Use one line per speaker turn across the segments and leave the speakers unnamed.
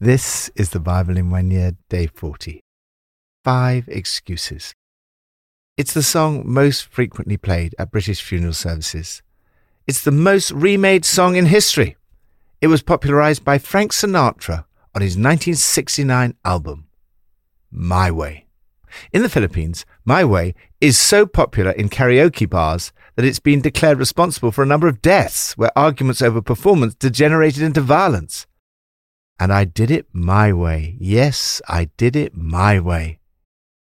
This is the Bible in one year, day 40. Five excuses. It's the song most frequently played at British funeral services. It's the most remade song in history. It was popularized by Frank Sinatra on his 1969 album, My Way. In the Philippines, My Way is so popular in karaoke bars that it's been declared responsible for a number of deaths where arguments over performance degenerated into violence. And I did it my way. Yes, I did it my way.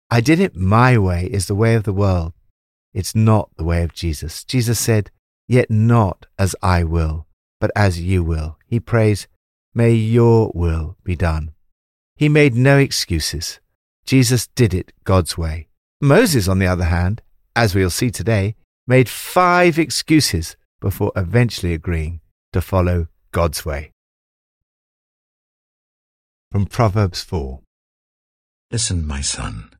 I did it my way is the way of the world. It's not the way of Jesus. Jesus said, Yet not as I will, but as you will. He prays, May your will be done. He made no excuses. Jesus did it God's way. Moses, on the other hand, as we'll see today, made five excuses before eventually agreeing to follow God's way from Proverbs 4.
Listen, my son,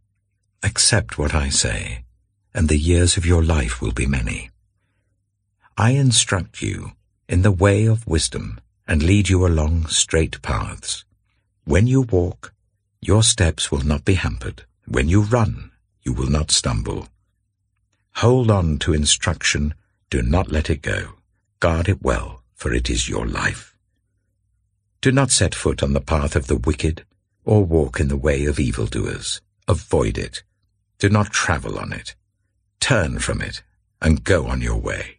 accept what I say, and the years of your life will be many. I instruct you in the way of wisdom and lead you along straight paths. When you walk, your steps will not be hampered. When you run, you will not stumble. Hold on to instruction, do not let it go. Guard it well, for it is your life. Do not set foot on the path of the wicked, or walk in the way of evildoers. Avoid it. Do not travel on it. Turn from it, and go on your way.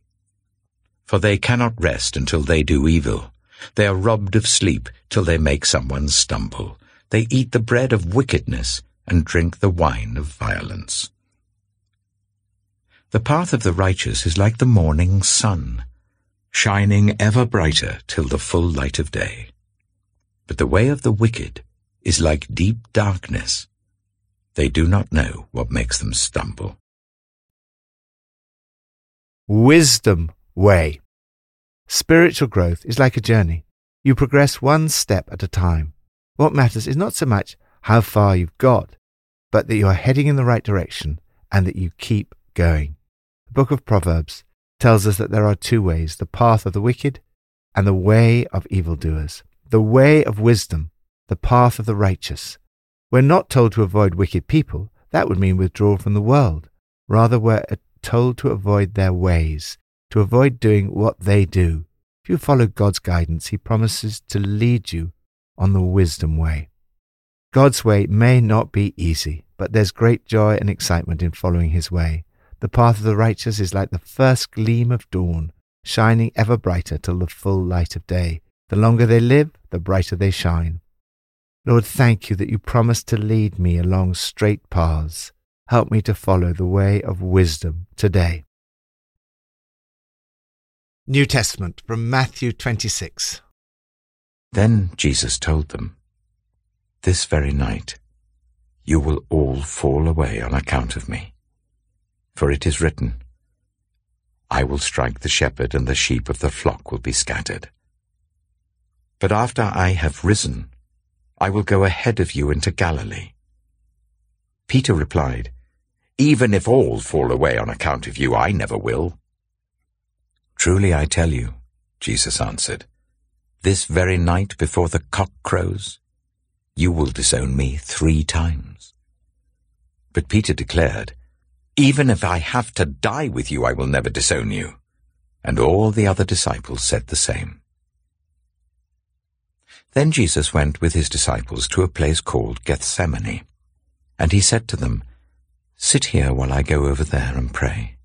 For they cannot rest until they do evil. They are robbed of sleep till they make someone stumble. They eat the bread of wickedness and drink the wine of violence. The path of the righteous is like the morning sun, shining ever brighter till the full light of day. But the way of the wicked is like deep darkness. They do not know what makes them stumble.
Wisdom Way Spiritual growth is like a journey. You progress one step at a time. What matters is not so much how far you've got, but that you are heading in the right direction and that you keep going. The book of Proverbs tells us that there are two ways the path of the wicked and the way of evildoers the way of wisdom, the path of the righteous. We're not told to avoid wicked people. That would mean withdrawal from the world. Rather, we're told to avoid their ways, to avoid doing what they do. If you follow God's guidance, He promises to lead you on the wisdom way. God's way may not be easy, but there's great joy and excitement in following His way. The path of the righteous is like the first gleam of dawn, shining ever brighter till the full light of day. The longer they live, the brighter they shine. Lord, thank you that you promised to lead me along straight paths. Help me to follow the way of wisdom today. New Testament from Matthew 26.
Then Jesus told them, This very night you will all fall away on account of me. For it is written, I will strike the shepherd, and the sheep of the flock will be scattered. But after I have risen, I will go ahead of you into Galilee. Peter replied, Even if all fall away on account of you, I never will. Truly I tell you, Jesus answered, this very night before the cock crows, you will disown me three times. But Peter declared, Even if I have to die with you, I will never disown you. And all the other disciples said the same. Then Jesus went with his disciples to a place called Gethsemane, and he said to them, Sit here while I go over there and pray.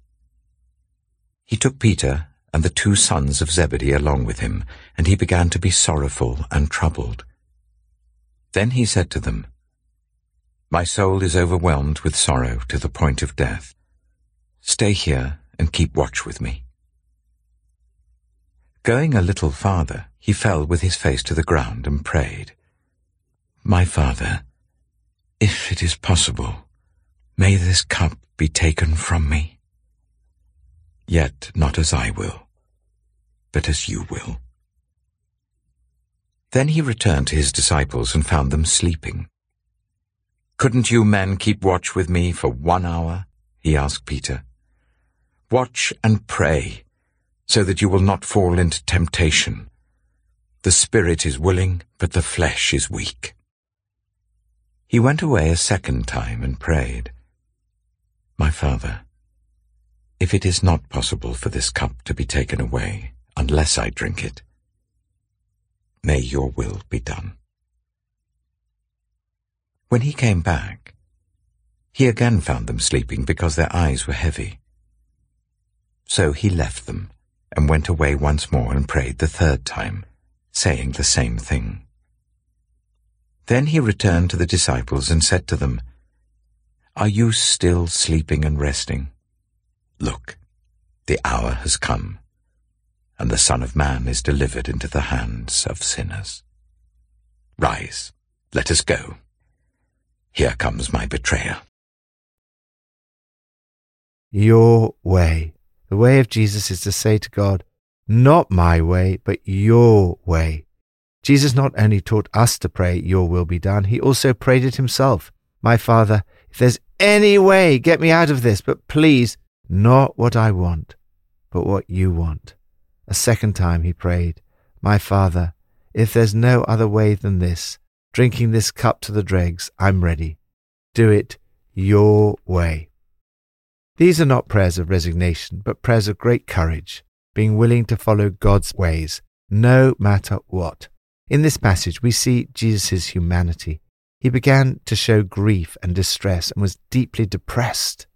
He took Peter and the two sons of Zebedee along with him, and he began to be sorrowful and troubled. Then he said to them, My soul is overwhelmed with sorrow to the point of death. Stay here and keep watch with me. Going a little farther, he fell with his face to the ground and prayed, My Father, if it is possible, may this cup be taken from me. Yet not as I will, but as you will. Then he returned to his disciples and found them sleeping. Couldn't you men keep watch with me for one hour? he asked Peter. Watch and pray so that you will not fall into temptation. The spirit is willing, but the flesh is weak. He went away a second time and prayed, My Father, if it is not possible for this cup to be taken away unless I drink it, may your will be done. When he came back, he again found them sleeping because their eyes were heavy. So he left them and went away once more and prayed the third time, saying the same thing. Then he returned to the disciples and said to them, Are you still sleeping and resting? Look, the hour has come, and the Son of Man is delivered into the hands of sinners. Rise, let us go. Here comes my betrayer.
Your way. The way of Jesus is to say to God, Not my way, but your way. Jesus not only taught us to pray, Your will be done, he also prayed it himself. My Father, if there's any way, get me out of this, but please not what I want, but what you want. A second time he prayed, My Father, if there's no other way than this, drinking this cup to the dregs, I'm ready. Do it your way. These are not prayers of resignation, but prayers of great courage, being willing to follow God's ways, no matter what. In this passage, we see Jesus' humanity. He began to show grief and distress and was deeply depressed.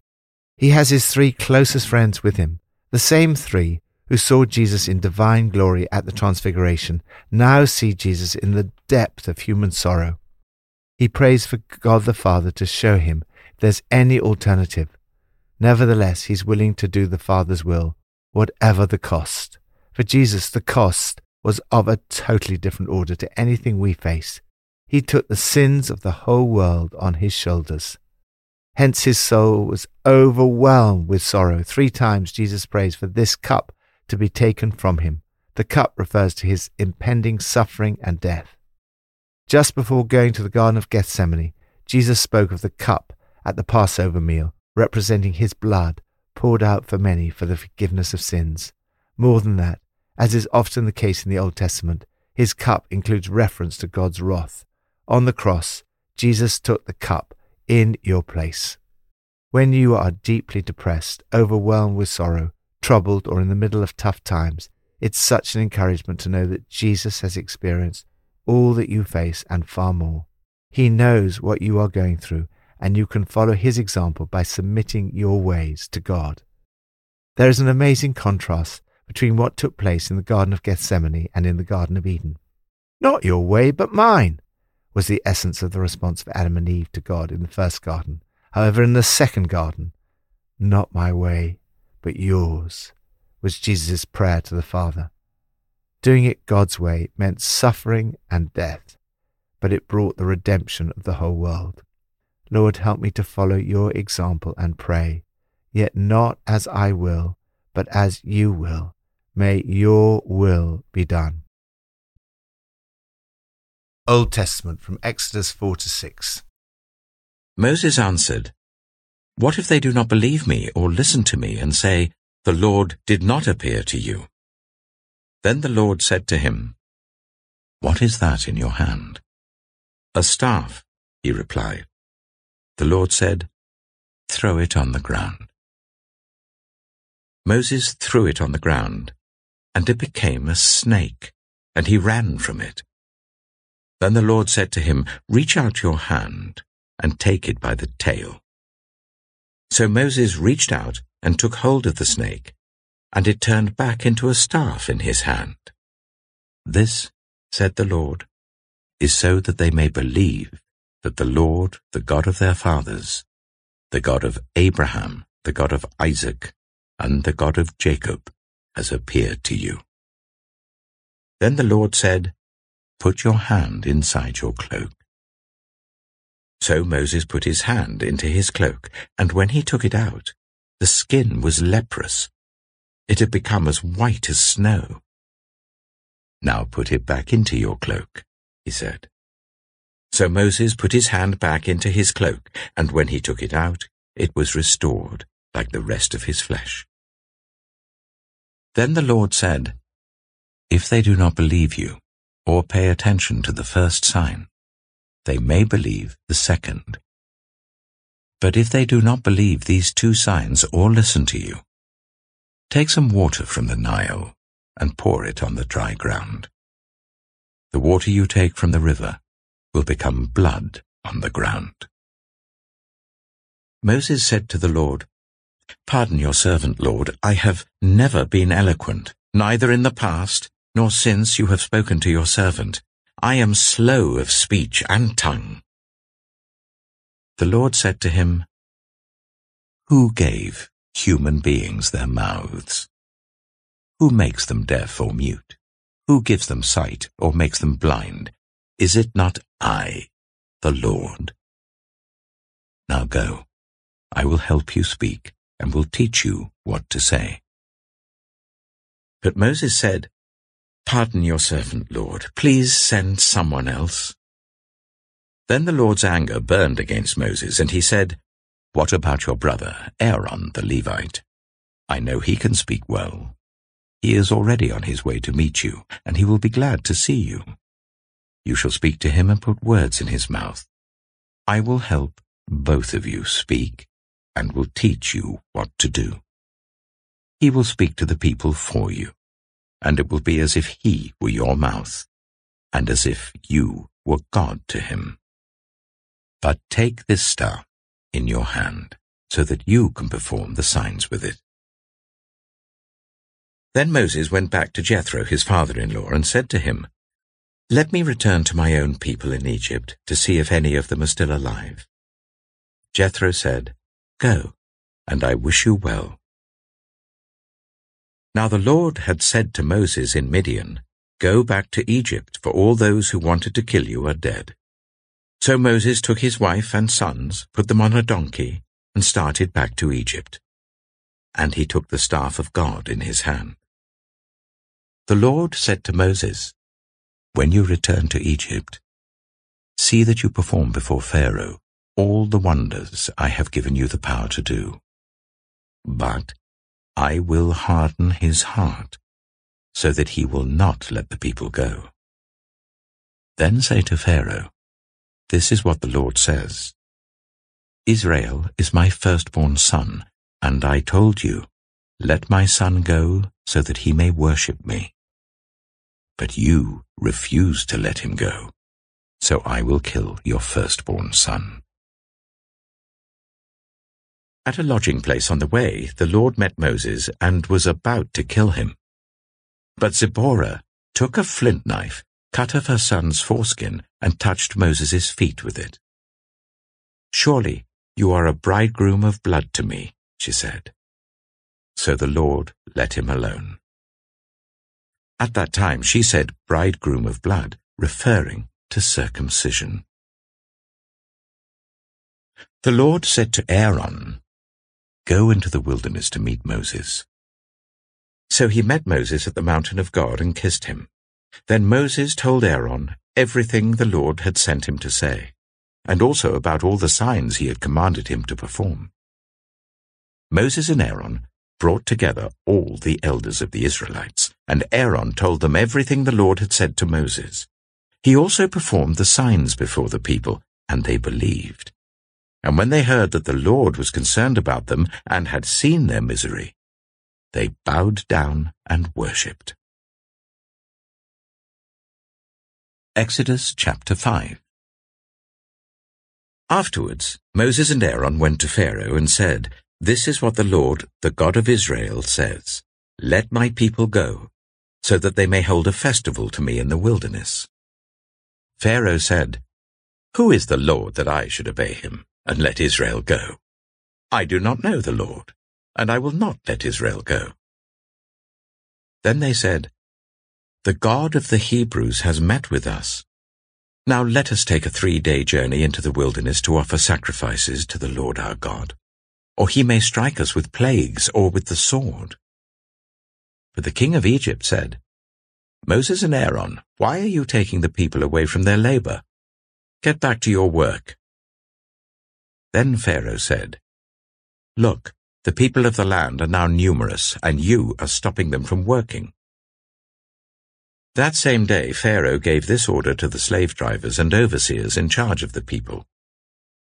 He has his three closest friends with him, the same three who saw Jesus in divine glory at the Transfiguration, now see Jesus in the depth of human sorrow. He prays for God the Father to show him there's any alternative. Nevertheless, he's willing to do the Father's will, whatever the cost. For Jesus, the cost was of a totally different order to anything we face. He took the sins of the whole world on his shoulders. Hence his soul was overwhelmed with sorrow. Three times Jesus prays for this cup to be taken from him. The cup refers to his impending suffering and death. Just before going to the Garden of Gethsemane, Jesus spoke of the cup at the Passover meal, representing his blood poured out for many for the forgiveness of sins. More than that, as is often the case in the Old Testament, his cup includes reference to God's wrath. On the cross, Jesus took the cup in your place. When you are deeply depressed, overwhelmed with sorrow, troubled, or in the middle of tough times, it's such an encouragement to know that Jesus has experienced all that you face and far more. He knows what you are going through, and you can follow his example by submitting your ways to God. There is an amazing contrast between what took place in the Garden of Gethsemane and in the Garden of Eden. Not your way, but mine, was the essence of the response of Adam and Eve to God in the first garden. However, in the second garden, not my way, but yours, was Jesus' prayer to the Father. Doing it God's way meant suffering and death, but it brought the redemption of the whole world. Lord, help me to follow your example and pray, yet not as I will, but as you will. May your will be done. Old Testament from Exodus 4 to 6.
Moses answered, What if they do not believe me or listen to me and say, The Lord did not appear to you? Then the Lord said to him, What is that in your hand? A staff, he replied. The Lord said, Throw it on the ground. Moses threw it on the ground, and it became a snake, and he ran from it. Then the Lord said to him, Reach out your hand and take it by the tail. So Moses reached out and took hold of the snake, and it turned back into a staff in his hand. This, said the Lord, is so that they may believe that the Lord, the God of their fathers, the God of Abraham, the God of Isaac, and the God of Jacob, has appeared to you. Then the Lord said, Put your hand inside your cloak. So Moses put his hand into his cloak, and when he took it out, the skin was leprous. It had become as white as snow. Now put it back into your cloak, he said. So Moses put his hand back into his cloak, and when he took it out, it was restored, like the rest of his flesh. Then the Lord said, If they do not believe you, or pay attention to the first sign, they may believe the second. But if they do not believe these two signs or listen to you, take some water from the Nile and pour it on the dry ground. The water you take from the river will become blood on the ground. Moses said to the Lord, Pardon your servant, Lord, I have never been eloquent, neither in the past, nor since you have spoken to your servant. I am slow of speech and tongue. The Lord said to him, Who gave human beings their mouths? Who makes them deaf or mute? Who gives them sight or makes them blind? Is it not I, the Lord? Now go. I will help you speak and will teach you what to say. But Moses said, Pardon your servant, Lord. Please send someone else. Then the Lord's anger burned against Moses, and he said, What about your brother, Aaron the Levite? I know he can speak well. He is already on his way to meet you, and he will be glad to see you. You shall speak to him and put words in his mouth. I will help both of you speak and will teach you what to do. He will speak to the people for you, and it will be as if he were your mouth, and as if you were God to him. But take this staff in your hand, so that you can perform the signs with it. Then Moses went back to Jethro, his father-in-law, and said to him, Let me return to my own people in Egypt to see if any of them are still alive. Jethro said, Go, and I wish you well. Now the Lord had said to Moses in Midian, Go back to Egypt, for all those who wanted to kill you are dead. So Moses took his wife and sons, put them on a donkey, and started back to Egypt. And he took the staff of God in his hand. The Lord said to Moses, When you return to Egypt, see that you perform before Pharaoh all the wonders I have given you the power to do. But I will harden his heart, so that he will not let the people go. Then say to Pharaoh, This is what the Lord says. Israel is my firstborn son, and I told you, Let my son go, so that he may worship me. But you refuse to let him go, so I will kill your firstborn son. At a lodging place on the way, the Lord met Moses and was about to kill him. But Zipporah took a flint knife, cut off her son's foreskin, and touched Moses' feet with it. Surely you are a bridegroom of blood to me, she said. So the Lord let him alone. At that time she said bridegroom of blood, referring to circumcision. The Lord said to Aaron, Go into the wilderness to meet Moses. So he met Moses at the mountain of God and kissed him. Then Moses told Aaron everything the Lord had sent him to say, and also about all the signs he had commanded him to perform. Moses and Aaron brought together all the elders of the Israelites, and Aaron told them everything the Lord had said to Moses. He also performed the signs before the people, and they believed. And when they heard that the Lord was concerned about them and had seen their misery, they bowed down and worshipped. Exodus chapter 5 Afterwards, Moses and Aaron went to Pharaoh and said, This is what the Lord, the God of Israel, says, Let my people go, so that they may hold a festival to me in the wilderness. Pharaoh said, Who is the Lord that I should obey him? and let Israel go. I do not know the Lord, and I will not let Israel go. Then they said, The God of the Hebrews has met with us. Now let us take a three-day journey into the wilderness to offer sacrifices to the Lord our God, or he may strike us with plagues or with the sword. But the king of Egypt said, Moses and Aaron, why are you taking the people away from their labor? Get back to your work. Then Pharaoh said, Look, the people of the land are now numerous, and you are stopping them from working. That same day, Pharaoh gave this order to the slave drivers and overseers in charge of the people.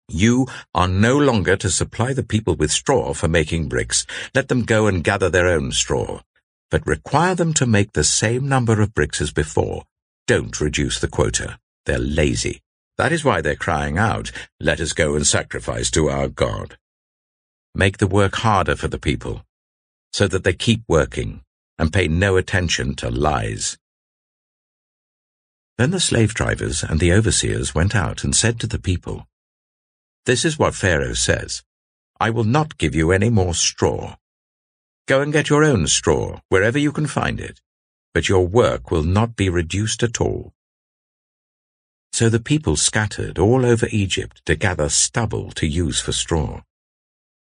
You are no longer to supply the people with straw for making bricks. Let them go and gather their own straw. But require them to make the same number of bricks as before. Don't reduce the quota. They're lazy. That is why they're crying out, Let us go and sacrifice to our God. Make the work harder for the people, so that they keep working and pay no attention to lies. Then the slave drivers and the overseers went out and said to the people, This is what Pharaoh says, I will not give you any more straw. Go and get your own straw wherever you can find it, but your work will not be reduced at all. So the people scattered all over Egypt to gather stubble to use for straw.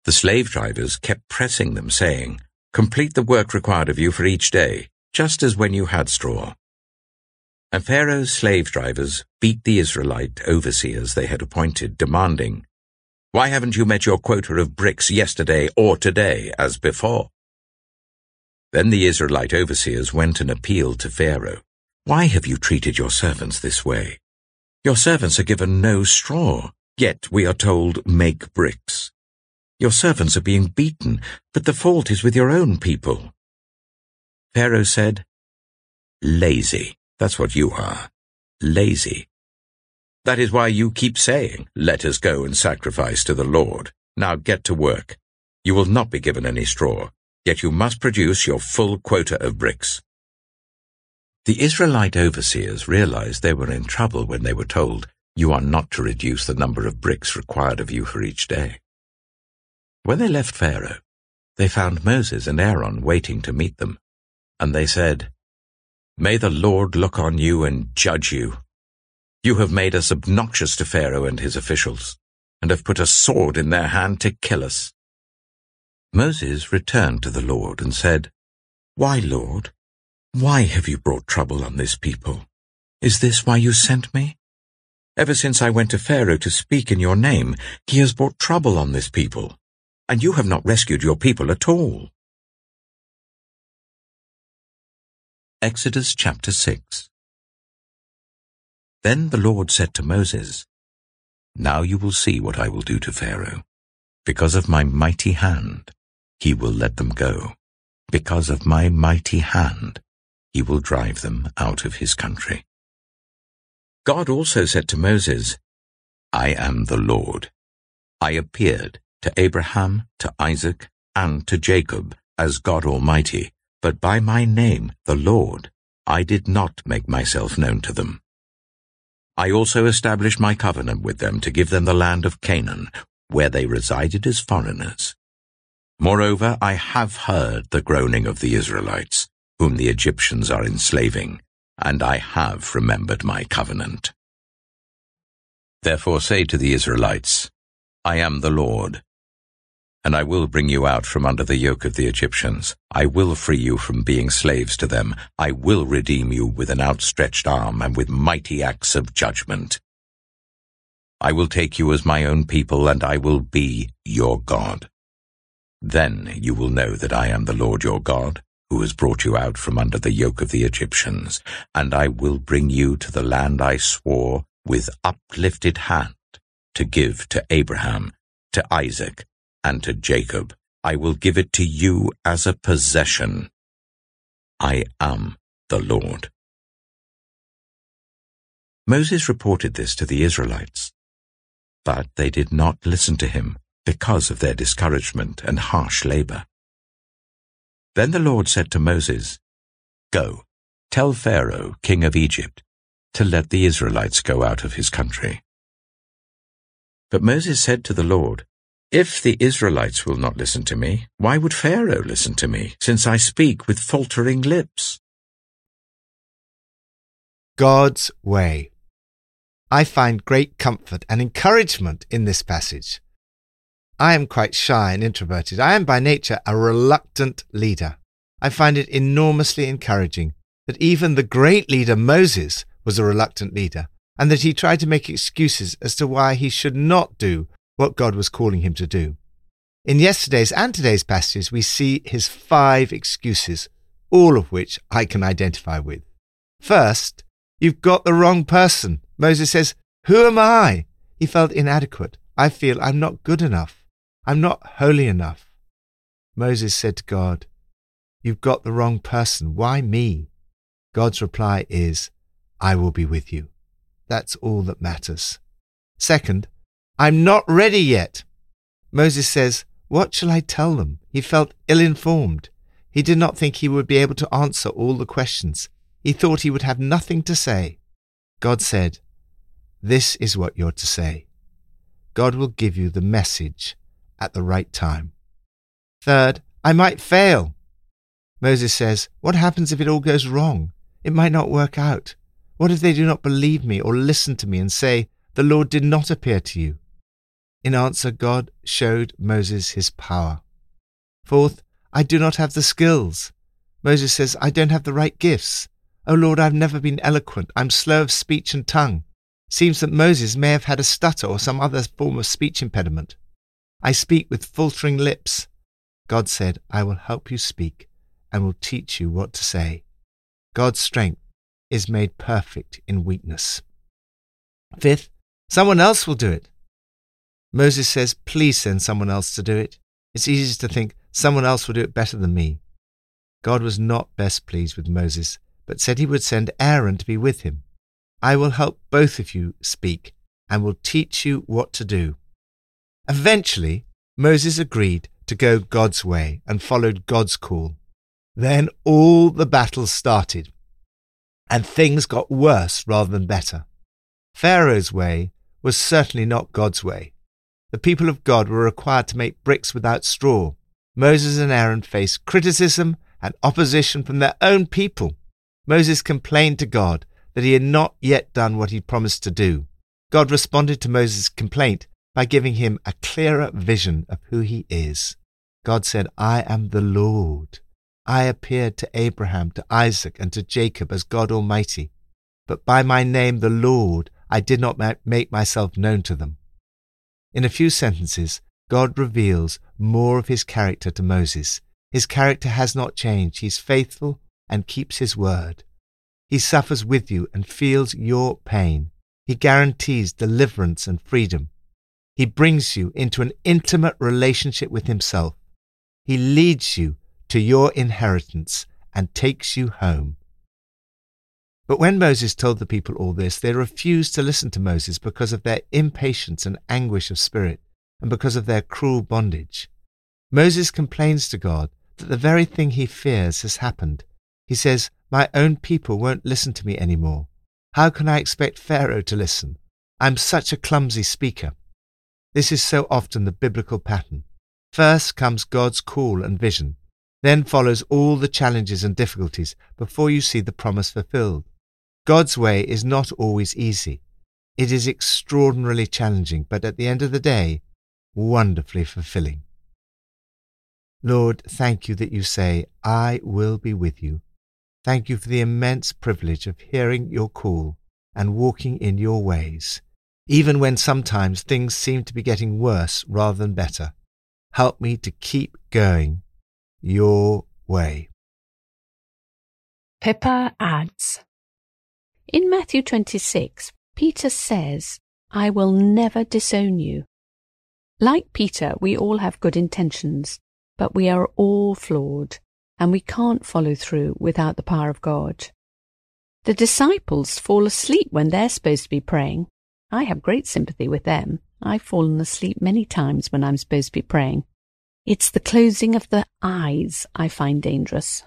The slave drivers kept pressing them, saying, Complete the work required of you for each day, just as when you had straw. And Pharaoh's slave drivers beat the Israelite overseers they had appointed, demanding, Why haven't you met your quota of bricks yesterday or today as before? Then the Israelite overseers went and appealed to Pharaoh, Why have you treated your servants this way? Your servants are given no straw, yet we are told, Make bricks. Your servants are being beaten, but the fault is with your own people. Pharaoh said, Lazy. That's what you are. Lazy. That is why you keep saying, Let us go and sacrifice to the Lord. Now get to work. You will not be given any straw, yet you must produce your full quota of bricks. The Israelite overseers realized they were in trouble when they were told, You are not to reduce the number of bricks required of you for each day. When they left Pharaoh, they found Moses and Aaron waiting to meet them, and they said, May the Lord look on you and judge you. You have made us obnoxious to Pharaoh and his officials, and have put a sword in their hand to kill us. Moses returned to the Lord and said, Why, Lord? Why have you brought trouble on this people? Is this why you sent me? Ever since I went to Pharaoh to speak in your name, he has brought trouble on this people, and you have not rescued your people at all. Exodus chapter 6 Then the Lord said to Moses, Now you will see what I will do to Pharaoh. Because of my mighty hand, he will let them go. Because of my mighty hand, he will drive them out of his country. God also said to Moses, I am the Lord. I appeared to Abraham, to Isaac, and to Jacob as God Almighty, but by my name, the Lord, I did not make myself known to them. I also established my covenant with them to give them the land of Canaan, where they resided as foreigners. Moreover, I have heard the groaning of the Israelites, whom the Egyptians are enslaving, and I have remembered my covenant. Therefore say to the Israelites, I am the Lord, and I will bring you out from under the yoke of the Egyptians. I will free you from being slaves to them. I will redeem you with an outstretched arm and with mighty acts of judgment. I will take you as my own people, and I will be your God. Then you will know that I am the Lord your God, who has brought you out from under the yoke of the Egyptians, and I will bring you to the land I swore with uplifted hand to give to Abraham, to Isaac, and to Jacob. I will give it to you as a possession. I am the Lord. Moses reported this to the Israelites, but they did not listen to him because of their discouragement and harsh labor. Then the Lord said to Moses, Go, tell Pharaoh, king of Egypt, to let the Israelites go out of his country. But Moses said to the Lord, if the Israelites will not listen to me, why would Pharaoh listen to me, since I speak with faltering lips?
God's way. I find great comfort and encouragement in this passage. I am quite shy and introverted. I am by nature a reluctant leader. I find it enormously encouraging that even the great leader Moses was a reluctant leader, and that he tried to make excuses as to why he should not do what God was calling him to do. In yesterday's and today's passages, we see his five excuses, all of which I can identify with. First, you've got the wrong person. Moses says, Who am I? He felt inadequate. I feel I'm not good enough. I'm not holy enough. Moses said to God, You've got the wrong person. Why me? God's reply is, I will be with you. That's all that matters. Second, I'm not ready yet. Moses says, What shall I tell them? He felt ill informed. He did not think he would be able to answer all the questions. He thought he would have nothing to say. God said, This is what you're to say. God will give you the message at the right time. Third, I might fail. Moses says, What happens if it all goes wrong? It might not work out. What if they do not believe me or listen to me and say, The Lord did not appear to you? In answer, God showed Moses his power. Fourth, I do not have the skills. Moses says, I don't have the right gifts. Oh Lord, I've never been eloquent. I'm slow of speech and tongue. Seems that Moses may have had a stutter or some other form of speech impediment. I speak with faltering lips. God said, I will help you speak and will teach you what to say. God's strength is made perfect in weakness. Fifth, someone else will do it. Moses says, Please send someone else to do it. It's easy to think, Someone else will do it better than me. God was not best pleased with Moses, but said he would send Aaron to be with him. I will help both of you speak and will teach you what to do. Eventually, Moses agreed to go God's way and followed God's call. Then all the battles started, and things got worse rather than better. Pharaoh's way was certainly not God's way. The people of God were required to make bricks without straw. Moses and Aaron faced criticism and opposition from their own people. Moses complained to God that he had not yet done what he promised to do. God responded to Moses' complaint by giving him a clearer vision of who he is. God said, I am the Lord. I appeared to Abraham, to Isaac, and to Jacob as God Almighty, but by my name, the Lord, I did not make myself known to them. In a few sentences, God reveals more of his character to Moses. His character has not changed. He's faithful and keeps his word. He suffers with you and feels your pain. He guarantees deliverance and freedom. He brings you into an intimate relationship with himself. He leads you to your inheritance and takes you home. But when Moses told the people all this, they refused to listen to Moses because of their impatience and anguish of spirit and because of their cruel bondage. Moses complains to God that the very thing he fears has happened. He says, My own people won't listen to me any more. How can I expect Pharaoh to listen? I'm such a clumsy speaker. This is so often the biblical pattern. First comes God's call and vision. Then follows all the challenges and difficulties before you see the promise fulfilled. God's way is not always easy. It is extraordinarily challenging, but at the end of the day, wonderfully fulfilling. Lord, thank you that you say, I will be with you. Thank you for the immense privilege of hearing your call and walking in your ways, even when sometimes things seem to be getting worse rather than better. Help me to keep going your way.
Pippa adds In Matthew 26, Peter says, I will never disown you. Like Peter, we all have good intentions, but we are all flawed, and we can't follow through without the power of God. The disciples fall asleep when they're supposed to be praying. I have great sympathy with them. I've fallen asleep many times when I'm supposed to be praying. It's the closing of the eyes I find dangerous.